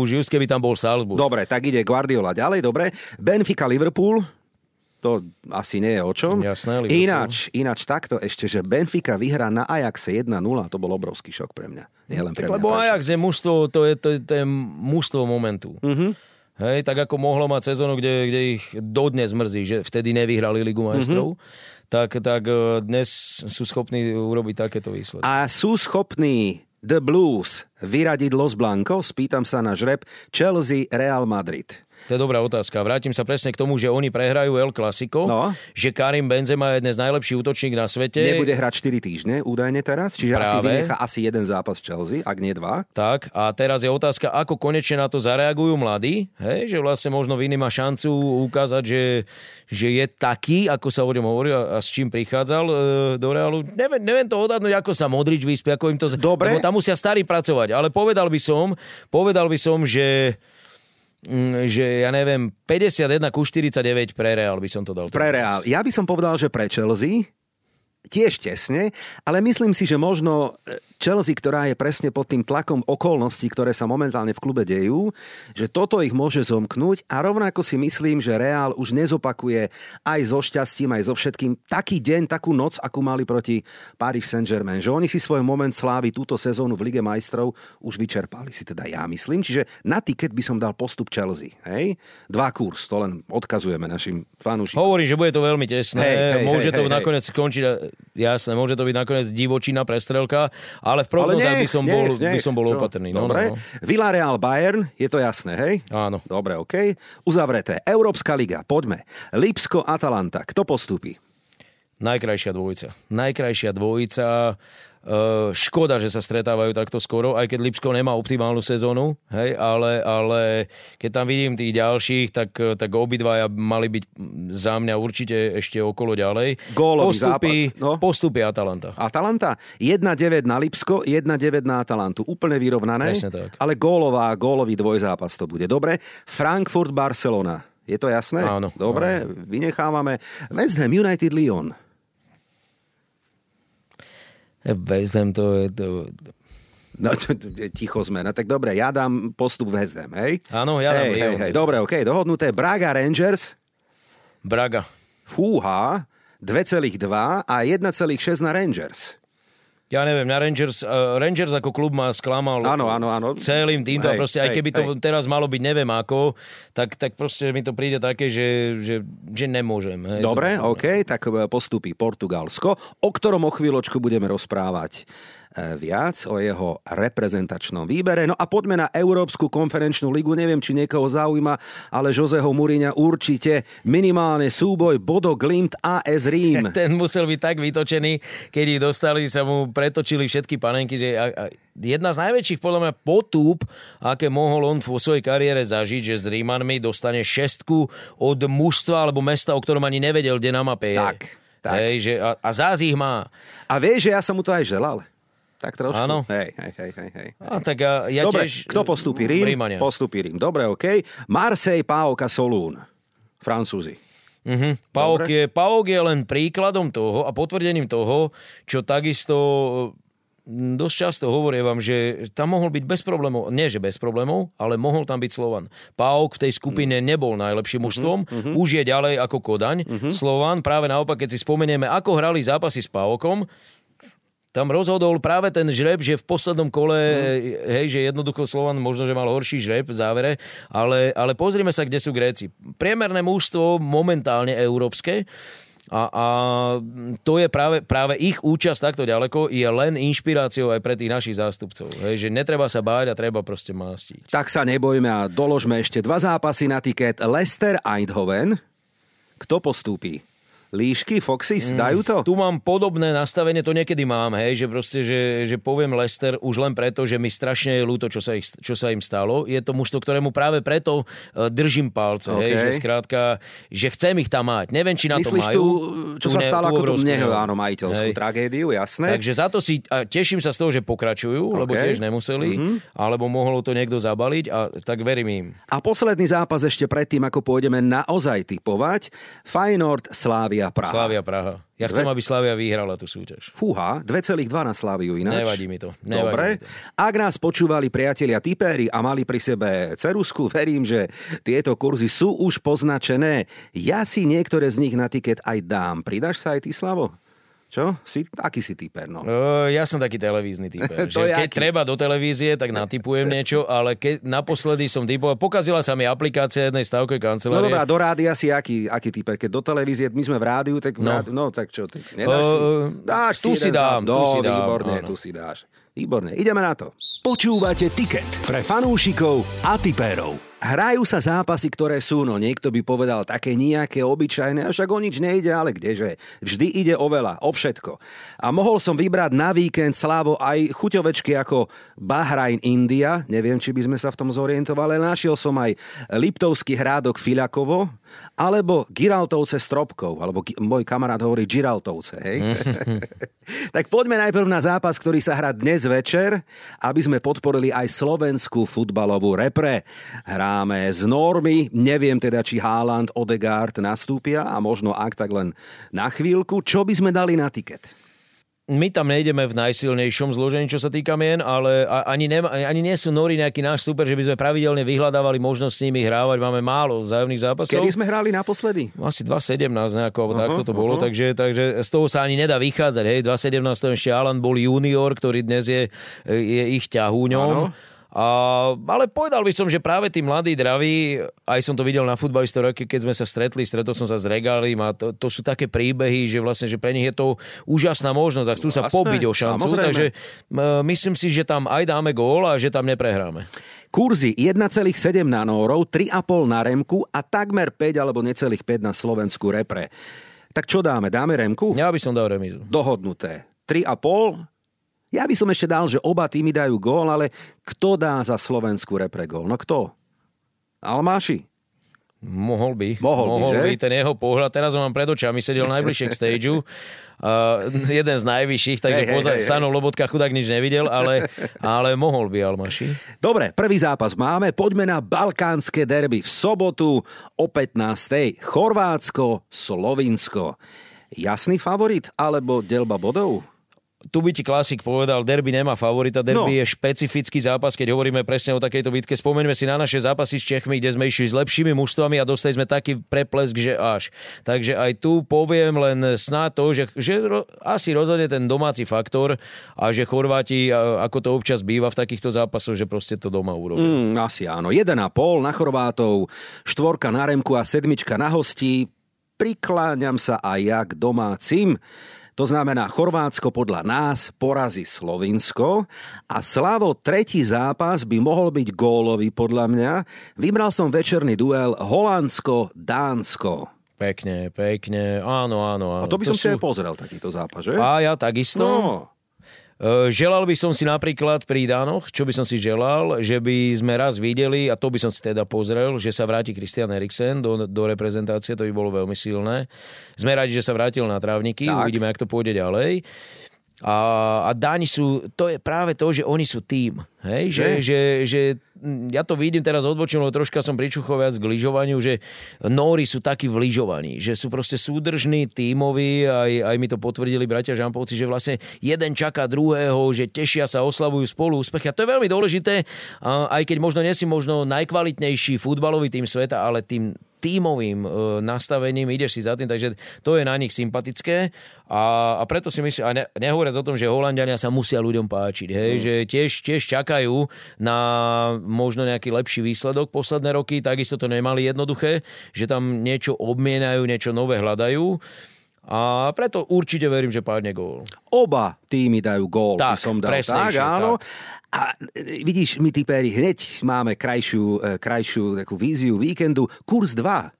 už just keby tam bol Salzburg. Dobre, tak ide Guardiola ďalej, dobre. Benfica, Liverpool, to asi nie je o čom. Jasné, Liverpool. Ináč, ináč takto ešte, že Benfica vyhrá na Ajaxe 1-0, to bol obrovský šok pre mňa. Nie len pre Tak, mňa. lebo pre Ajax je mužstvo, to je, to, je, to je mužstvo momentu. Mhm. Uh-huh. Hej, tak ako mohlo mať sezónu, kde, kde ich dodnes mrzí, že vtedy nevyhrali Ligu majstrov, Mhm. uh-huh. tak, tak eh, dnes sú schopní urobiť takéto výsledky. A sú schopní The Blues vyradiť Los Blancos? Spýtam sa na žreb Chelsea, Real Madrid. To je dobrá otázka. Vrátim sa presne k tomu, že oni prehrajú El Clasico, No. že Karim Benzema je dnes najlepší útočník na svete. Nebude hrať 4 týždne údajne teraz, čiže asi Práve. vynechá asi jeden zápas Chelsea, ak nie dva. Tak, a teraz je otázka, ako konečne na to zareagujú mladí, hej? že vlastne možno Viny má šancu ukázať, že, že je taký, ako sa o ňom hovorí a, a s čím prichádzal e, do Realu. Neviem, neviem to odhadnúť, ako sa Modrič vyspie, ako im to... Dobre. Lebo tam musia starí pracovať, ale povedal by som, povedal by som, že že ja neviem, 51 ku 49 pre Real by som to dal. Pre Real. Ja by som povedal, že pre Chelsea, tiež tesne, ale myslím si, že možno e, Chelsea, ktorá je presne pod tým tlakom okolností, ktoré sa momentálne v klube dejú, že toto ich môže zomknúť a rovnako si myslím, že Real už nezopakuje aj so šťastím, aj so všetkým taký deň, takú noc, akú mali proti Paris Saint-Germain. Že oni si svoj moment slávy túto sezónu v Lige majstrov už vyčerpali si teda ja myslím. Čiže na tiket by som dal postup Chelsea. Hej? Dva kurz, to len odkazujeme našim fanúšikom. Hovorí, že bude to veľmi tesné. Hej, hej, môže hej, to hej, nakoniec skončiť, jasné, môže to byť nakoniec divočina prestrelka, ale v prognozách by som bol, nech, by som bol čo? opatrný. No, Dobre. no, no. Villarreal Bayern, je to jasné, hej? Áno. Dobre, OK. Uzavreté. Európska liga, poďme. Lipsko, Atalanta. Kto postúpi? Najkrajšia dvojica. Najkrajšia dvojica. Uh, škoda, že sa stretávajú takto skoro, aj keď Lipsko nemá optimálnu sezónu, hej, ale, ale keď tam vidím tých ďalších, tak, tak obidvaja mali byť za mňa určite ešte okolo ďalej. Gólový postupy, zápas, no. postupy Atalanta. Atalanta 1-9 na Lipsko, 1-9 na Atalantu. Úplne vyrovnané. Presne tak. Ale gólová, gólový dvojzápas to bude. Dobre. Frankfurt, Barcelona. Je to jasné? Áno. Dobre, vynechávame. West Ham United, Lyon. West Ham to je... To... No, ticho sme. No tak dobre, ja dám postup West Ham, hej? Áno, ja dám hej, Lyon. hej, hej. Dobre, OK, dohodnuté. Braga Rangers, Braga. fúha, 2,2 a 1,6 na Rangers. Ja neviem, na Rangers, uh, Rangers ako klub ma sklamal Áno, áno, áno. celým týmto. Hej, Hej, proste, aj hej, keby to hej. teraz malo byť neviem ako, tak, tak proste mi to príde také, že, že, že nemôžem. Hej, Dobre, to, OK, tak e, postupí Portugalsko, o ktorom o chvíľočku budeme rozprávať viac o jeho reprezentačnom výbere. No a poďme na Európsku konferenčnú ligu. Neviem, či niekoho zaujíma, ale Joseho Mourinha určite minimálne súboj Bodo Glimt AS Rím. Ten musel byť tak vytočený, keď ich dostali, sa mu pretočili všetky panenky, že jedna z najväčších podľa mňa potúb, aké mohol on vo svojej kariére zažiť, že s Rímanmi dostane šestku od mužstva alebo mesta, o ktorom ani nevedel, kde na mape je. Tak, tak. Hej, že, a, a zás ich má. A vieš, že ja som mu to aj želal? Tak trošku. Áno. Hej, hej, hej, hej, hej. A tak ja, ja Dobre, tiež... kto postupí? Rím? Rímania. Postupí Rím. Dobre, OK. Marseille, Paoka, Solún. Francúzi. Uh-huh. Paok, Dobre. je, Paok je len príkladom toho a potvrdením toho, čo takisto mm, dosť často hovorím vám, že tam mohol byť bez problémov, nie že bez problémov, ale mohol tam byť Slovan. Paok v tej skupine nebol najlepším mužstvom, uh-huh. už je ďalej ako Kodaň. Uh-huh. Slovan, práve naopak, keď si spomenieme, ako hrali zápasy s Paokom, tam rozhodol práve ten žreb, že v poslednom kole, mm. hej, že jednoducho Slovan možno, že mal horší žreb v závere, ale, ale pozrime sa, kde sú Gréci. Priemerné mužstvo momentálne európske a, a to je práve, práve ich účasť takto ďaleko je len inšpiráciou aj pre tých našich zástupcov. Hej, že netreba sa báť a treba proste mástiť. Tak sa nebojme a doložme ešte dva zápasy na tiket. Leicester Eindhoven. Kto postúpi? Líšky, Foxys, dajú to? Tu mám podobné nastavenie, to niekedy mám, hej, že proste, že, že poviem Lester už len preto, že mi strašne je ľúto, čo sa, ich, čo sa im stalo. Je to mužstvo, ktorému práve preto uh, držím palce, OK. hej, že skrátka, že chcem ich tam mať. Neviem, či na Myslíš to majú. tu, čo tú sa stalo tú ako tú mne, no. áno, majiteľskú Hej. tragédiu, jasné. Takže za to si, a teším sa z toho, že pokračujú, lebo OK. tiež nemuseli, Mhm. alebo mohol to niekto zabaliť a tak verím im. A posledný zápas ešte predtým, ako pôjdeme naozaj typovať. Feyenoord, Slávia, Praha. Slávia Praha. Ja chcem, aby Slávia vyhrala tú súťaž. Fúha, 2,2 na Sláviu ináč. Nevadí mi to. Nevadí Dobre. mi to. Ak nás počúvali priatelia tipéri a mali pri sebe cerusku, verím, že tieto kurzy sú už poznačené. Ja si niektoré z nich na tiket aj dám. Pridáš sa aj ty, Slavo? Čo? Si, aký si typer, no? Uh, ja som taký televízny typer. To že keď aký? treba do televízie, tak natypujem niečo, ale keď naposledy som typoval, pokazila sa mi aplikácia jednej stavkovej No kancelárie. dobrá, do rádia si aký, aký typer? Keď do televízie, my sme v rádiu, tak v No. rádiu, no tak čo, ty nedáš si? Uh, Dáš tu si jeden dám, zá- tu no, si dám, výborne, áno. tu si dáš. Výborne, ideme na to. Počúvate Ticket pre fanúšikov a tipérov. Hrajú sa zápasy, ktoré sú, no niekto by povedal, také nejaké obyčajné, a však o nič nejde, ale kdeže. Vždy ide o veľa, o všetko. A mohol som vybrať na víkend Slávo aj chuťovečky ako Bahrajn India, neviem, či by sme sa v tom zorientovali, ale našiel som aj Liptovský hrádok Filakovo, alebo Giraltovce Stropkov, alebo môj kamarát hovorí Giraltovce, hej? tak poďme najprv na zápas, ktorý sa hrá dnes večer, aby sme podporili aj slovenskú futbalovú repre. Hráme z normy, neviem teda, či Haaland, Odegaard nastúpia a možno ak tak len na chvíľku. Čo by sme dali na tiket? my tam nejdeme v najsilnejšom zložení, čo sa týka mien, ale ani, nema, ani nie sú Nori nejaký náš super, že by sme pravidelne vyhľadávali možnosť s nimi hrávať. Máme málo vzájomných zápasov. Kedy sme hrali naposledy? Asi 2.17 nejako, alebo uh-huh, takto to bolo, uh-huh. takže, takže z toho sa ani nedá vychádzať. Hej, 2.17 ešte Alan bol junior, ktorý dnes je, je ich ťahúňom. Uh-huh. A, ale povedal by som, že práve tí mladí draví, aj som to videl na futbalistov, keď sme sa stretli, stretol som sa s Regalim a to, to sú také príbehy, že vlastne, že pre nich je to úžasná možnosť a chcú sa Vlastne, pobiť o šancu. Samozrejme. Takže myslím si, že tam aj dáme gól a že tam neprehráme. Kurzy 1,7 na Nórov, 3,5 na Remku a takmer 5 alebo necelých 5 na Slovensku repre. Tak čo dáme? Dáme Remku? Ja by som dal remizu. Dohodnuté. 3,5 ja by som ešte dal, že oba týmy dajú gól, ale kto dá za Slovensku repre gól? No kto? Almáši? Mohol by. Mohol, Mohol by, by ten jeho pohľad. Teraz ho mám pred očami, sedel najbližšie k stageu. Uh, jeden z najvyšších, takže hey, poza, hey, stanul Lobotka chudák nič nevidel, ale, ale mohol by Almaši. Dobre, prvý zápas máme. Poďme na balkánske derby v sobotu o 15. Chorvátsko, Slovinsko. Jasný favorit alebo delba bodov? Tu by ti klasik povedal, derby nemá favorita, derby no. je špecifický zápas, keď hovoríme presne o takejto bitke. Spomeňme si na naše zápasy s Čechmi, kde sme išli s lepšími mužstvami a dostali sme taký preplesk, že až. Takže aj tu poviem len snáď to, že, že ro, asi rozhodne ten domáci faktor a že Chorváti, ako to občas býva v takýchto zápasoch, že proste to doma urobia. Mm, asi áno. 1,5 na Chorvátov, štvorka na Remku a sedmička na hostí. Prikláňam sa aj ja k domácim. To znamená, Chorvátsko podľa nás porazí Slovinsko a Slavo tretí zápas by mohol byť gólový podľa mňa. Vybral som večerný duel Holandsko-Dánsko. Pekne, pekne, áno, áno, áno. A to by to som sú... si aj pozrel takýto zápas, že? A ja takisto. No. Eh, želal by som si napríklad pri Dánoch, čo by som si želal, že by sme raz videli, a to by som si teda pozrel, že sa vráti Christian Eriksen do, do reprezentácie, to by bolo veľmi silné. Sme radi, že sa vrátil na trávniky, tak. uvidíme, ako to pôjde ďalej. A, a Dáni sú, to je práve to, že oni sú tým. Hej? Že, že, že, ja to vidím teraz odbočím, lebo troška som pričuchol viac k lyžovaniu, že Nóri sú takí v lyžovaní, že sú proste súdržní, tímoví, aj, aj mi to potvrdili bratia Žampovci, že vlastne jeden čaká druhého, že tešia sa, oslavujú spolu úspechy. A to je veľmi dôležité, aj keď možno nie si možno najkvalitnejší futbalový tým sveta, ale tým tímovým e, nastavením, ideš si za tým, takže to je na nich sympatické a, a preto si myslím, a ne, nehovoriac o tom, že Holandiania sa musia ľuďom páčiť, hej, mm. že tiež, tiež čakajú na možno nejaký lepší výsledok posledné roky, takisto to nemali jednoduché, že tam niečo obmienajú, niečo nové hľadajú. A preto určite verím, že padne gól. Oba týmy dajú gól, tak, som dal. Tak, áno. Tak. A e, vidíš, my typéri hneď máme krajšiu, e, krajšiu takú víziu víkendu. Kurs 2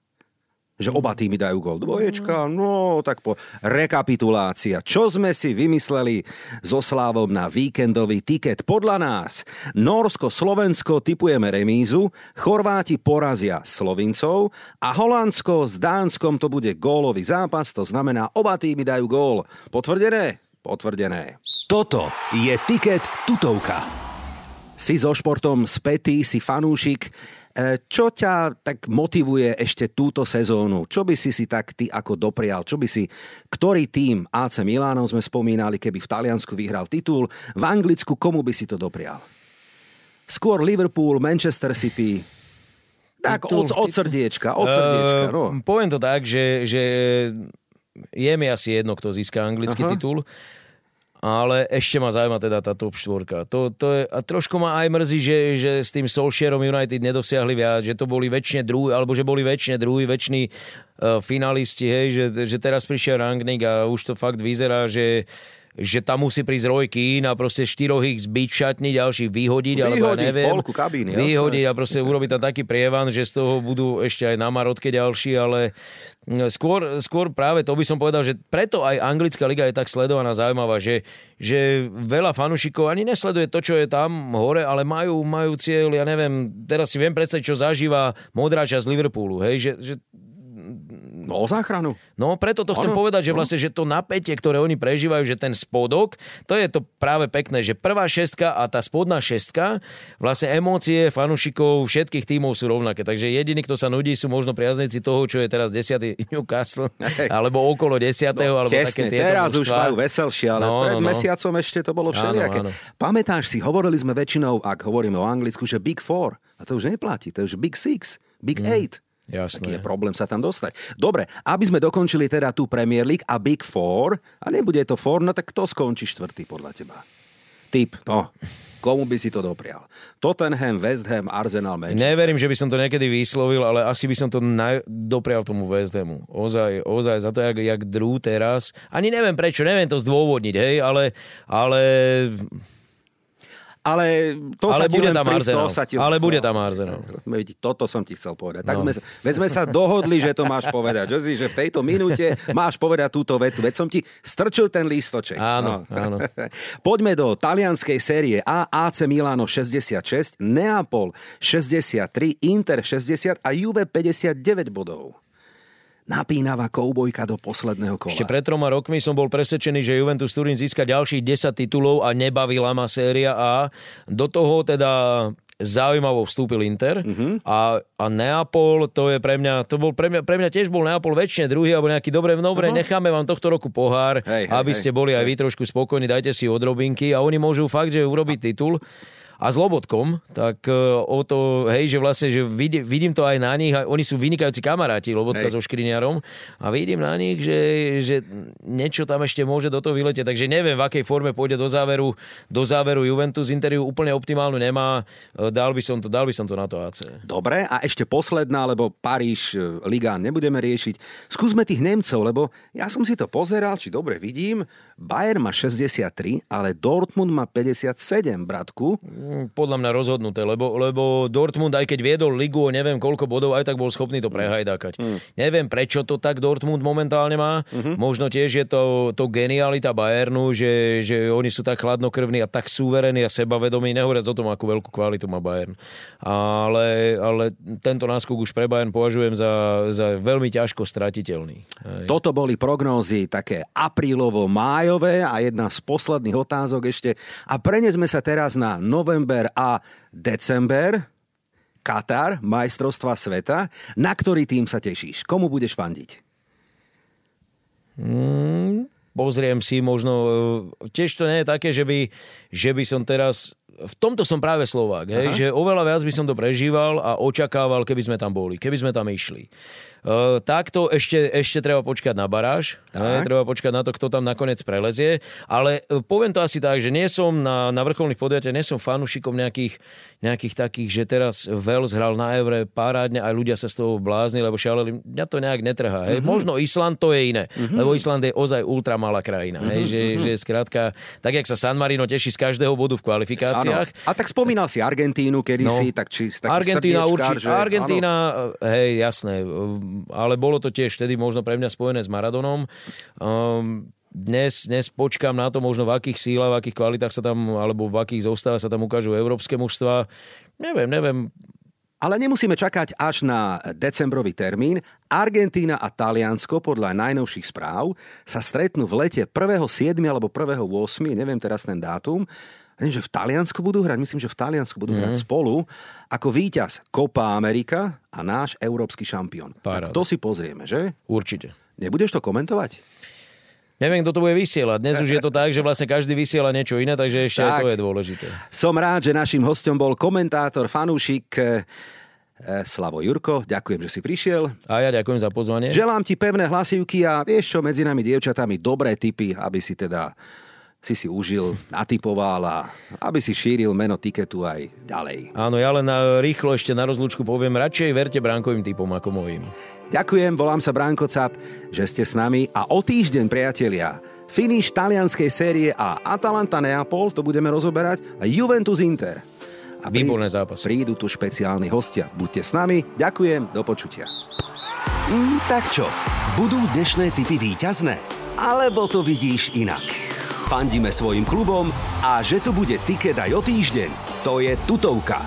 že oba týmy dajú gol. Dvoječka, no tak po rekapitulácia. Čo sme si vymysleli so Slávom na víkendový tiket? Podľa nás Norsko, Slovensko typujeme remízu, Chorváti porazia Slovincov a Holandsko s Dánskom to bude gólový zápas, to znamená oba týmy dajú gól. Potvrdené? Potvrdené. Toto je tiket tutovka. Si so športom spätý, si fanúšik, čo ťa tak motivuje ešte túto sezónu? Čo by si si tak ty ako doprial? Čo by si, ktorý tým AC Milánov sme spomínali, keby v Taliansku vyhral titul, v Anglicku komu by si to doprial? Skôr Liverpool, Manchester City, tak titul, od, od srdiečka, od srdiečka. No. Uh, poviem to tak, že, že je mi asi jedno, kto získa anglický Aha. titul ale ešte ma zaujíma teda tá top štvorka. To, to je, a trošku ma aj mrzí, že, že s tým Solskjaerom United nedosiahli viac, že to boli väčšine druhý, alebo že boli väčšine druhý, väčší uh, finalisti, hej, že, že teraz prišiel Rangnick a už to fakt vyzerá, že že tam musí prísť Keane a proste štyroch ich zbiť šatni, ďalších vyhodiť, vyhodiť alebo ja neviem. polku kabíny. Vyhodiť jasné. a proste urobiť tam taký prievan, že z toho budú ešte aj na marotke ďalší, ale skôr, skôr práve to by som povedal, že preto aj anglická liga je tak sledovaná zaujímavá, že, že veľa fanúšikov ani nesleduje to, čo je tam hore, ale majú, majú cieľ, ja neviem, teraz si viem predstaviť, čo zažíva modrá časť Liverpoolu, hej, že, že No o záchranu. No preto to chcem Áno, povedať, že no. vlastne, že to napätie, ktoré oni prežívajú, že ten spodok, to je to práve pekné, že prvá šestka a tá spodná šestka, vlastne emócie fanúšikov všetkých tímov sú rovnaké. Takže jediný, kto sa nudí, sú možno priaznici toho, čo je teraz 10. Newcastle, Hej. alebo okolo 10. alebo také Tesne, tieto teraz už mužstvá. majú veselšie, ale No, pred no, no. mesiacom ešte to bolo všelijaké. Áno, áno. Pamätáš si, hovorili sme väčšinou, ak hovoríme o Anglicku, že Big Four. A to už neplatí, to je už Big Six, Big Eight. Jasné. Taký je problém sa tam dostať. Dobre, aby sme dokončili teda tú Premier League a Big Four, a nebude to Four, no tak kto skončí štvrtý podľa teba? Typ, no, komu by si to doprial? Tottenham, West Ham, Arsenal, Manchester. Neverím, že by som to niekedy vyslovil, ale asi by som to naj... doprial tomu West Hamu. Ozaj, ozaj za to, jak, jak drú teraz. Ani neviem prečo, neviem to zdôvodniť, hej, ale, ale, Ale to ale sa bude tam Arsenal. to sa ti- Ale bude No, tam Arsenal. Toto som ti chcel povedať. Tak No. sme, sa- veď sme sa dohodli, že to máš povedať. Že, si, že v tejto minúte máš povedať túto vetu. Veď som ti strčil ten lístoček. Áno, áno. Poďme do talianskej série A. AC Milano 66, Neapol 63, Inter 60 a Juve 59 bodov. Napínavá koubojka do posledného kola. Ešte pred troma rokmi som bol presvedčený, že Juventus Turín získa ďalších 10 titulov a nebavila ma séria A. Do toho teda zaujímavo vstúpil Inter uh-huh. a, a Neapol, to je pre mňa, to bol pre mňa, pre mňa tiež bol Neapol väčšine druhý alebo nejaký dobre, dobre, uh-huh. necháme vám tohto roku pohár, Hej, hej, aby hej. ste boli aj vy trošku spokojní, dajte si odrobinky a oni môžu fakt, že urobiť titul. A s Lobotkom, tak e, o to, hej, že vlastne, že vidím, vidím to aj na nich, a oni sú vynikajúci kamaráti, Lobotka Hej. so Škriniarom a vidím na nich, že, že niečo tam ešte môže do toho vyletieť, takže neviem, v akej forme pôjde do záveru, do záveru Juventus. Interiu úplne optimálnu nemá, E, dal by som to, dal by som to na to AC. Dobre, a ešte posledná, lebo Paríž, e, Ligán nebudeme riešiť. Skúsme tých Nemcov, lebo ja som si to pozeral, či dobre vidím. Bayern má 63, ale Dortmund má 57, bratku. Mm, Podľa mňa rozhodnuté, lebo, lebo Dortmund, aj keď viedol ligu o neviem koľko bodov, aj tak bol schopný to prehajdákať. Mm. Neviem, prečo to tak Dortmund momentálne má. Mm-hmm. Možno tiež je to, to genialita Bayernu, že, že oni sú tak chladnokrvní a tak súverení a sebavedomí, nehovoriac o tom, akú veľkú kvalitu má Bayern. Ale, ale tento náskok už pre Bayern považujem za, za veľmi ťažko stratiteľný. Hej. Toto boli prognózy také aprílovo-májové a jedna z posledných otázok ešte. A prenesme sa teraz na november a december. Katar, majstrovstva sveta. Na ktorý tým sa tešíš? Komu budeš fandiť? pozriem si možno, e, tiež to nie je také, že by, že by som teraz, v tomto som práve Slovák, hej, že oveľa viac by som to prežíval a očakával, keby sme tam boli, keby sme tam išli. Uh, takto ešte, ešte treba počkať na baráž, hej, treba počkať na to, kto tam nakoniec prelezie, ale e, poviem to asi tak, že nie som na, na vrcholných podujatiach, nie som fanúšikom nejakých, nejakých takých, že teraz Wales hral na Evre parádne a ľudia sa z toho blázni, lebo šialeli, mňa to nejak netrhá. Hej. Možno Island to je iné, lebo Island je ozaj ultra malá krajina, hej, že, že skrátka, tak jak sa San Marino teší z každého bodu v kvalifikáciách, A tak spomínal si Argentínu kedysi, tak či taký Argentína určite. že- Argentína, hej, jasné. Ale bolo to tiež vtedy možno pre mňa spojené s Maradonom. Um, dnes, dnes počkám na to možno v akých sílach, v akých kvalitách sa tam, alebo v akých zostavách sa tam ukážu európske mužstva. Neviem, neviem. Ale nemusíme čakať až na decembrový termín. Argentína a Taliansko podľa najnovších správ sa stretnú v lete 1.7. alebo 1.8. Neviem teraz ten dátum. Neviem, že v Taliansku budú hrať, myslím, že v Taliansku budú hrať spolu ako víťaz Copa Amerika a náš európsky šampión. Paráda. Tak to si pozrieme, že? Určite. Nebudeš to komentovať? Neviem, kto to bude vysielať. Dnes už je to tak, že vlastne každý vysiela niečo iné, takže ešte aj Tak. to je dôležité. Som rád, že našim hostom bol komentátor, fanúšik eh, eh, Slavo Jurko. Ďakujem, že si prišiel. A ja ďakujem za pozvanie. Želám ti pevné hlasivky a vieš čo, medzi nami dievčatami dobré tipy, aby si teda si si užil, natypoval a aby si šíril meno tiketu aj ďalej. Áno, ja len na, rýchlo ešte na rozlúčku poviem, radšej verte bránkovým typom ako mojim. Ďakujem, volám sa Bránko Cap, že ste s nami a o týždeň, priatelia, finish talianskej série A Atalanta Neapol, to budeme rozoberať, a Juventus Inter. A Výborné zápasy. Prídu tu špeciálni hostia. Buďte s nami, ďakujem, do počutia. Mm, tak čo, budú dnešné typy výťazné? Alebo to vidíš inak? Fandíme svojim klubom a že tu bude tiket aj o týždeň, to je tutovka.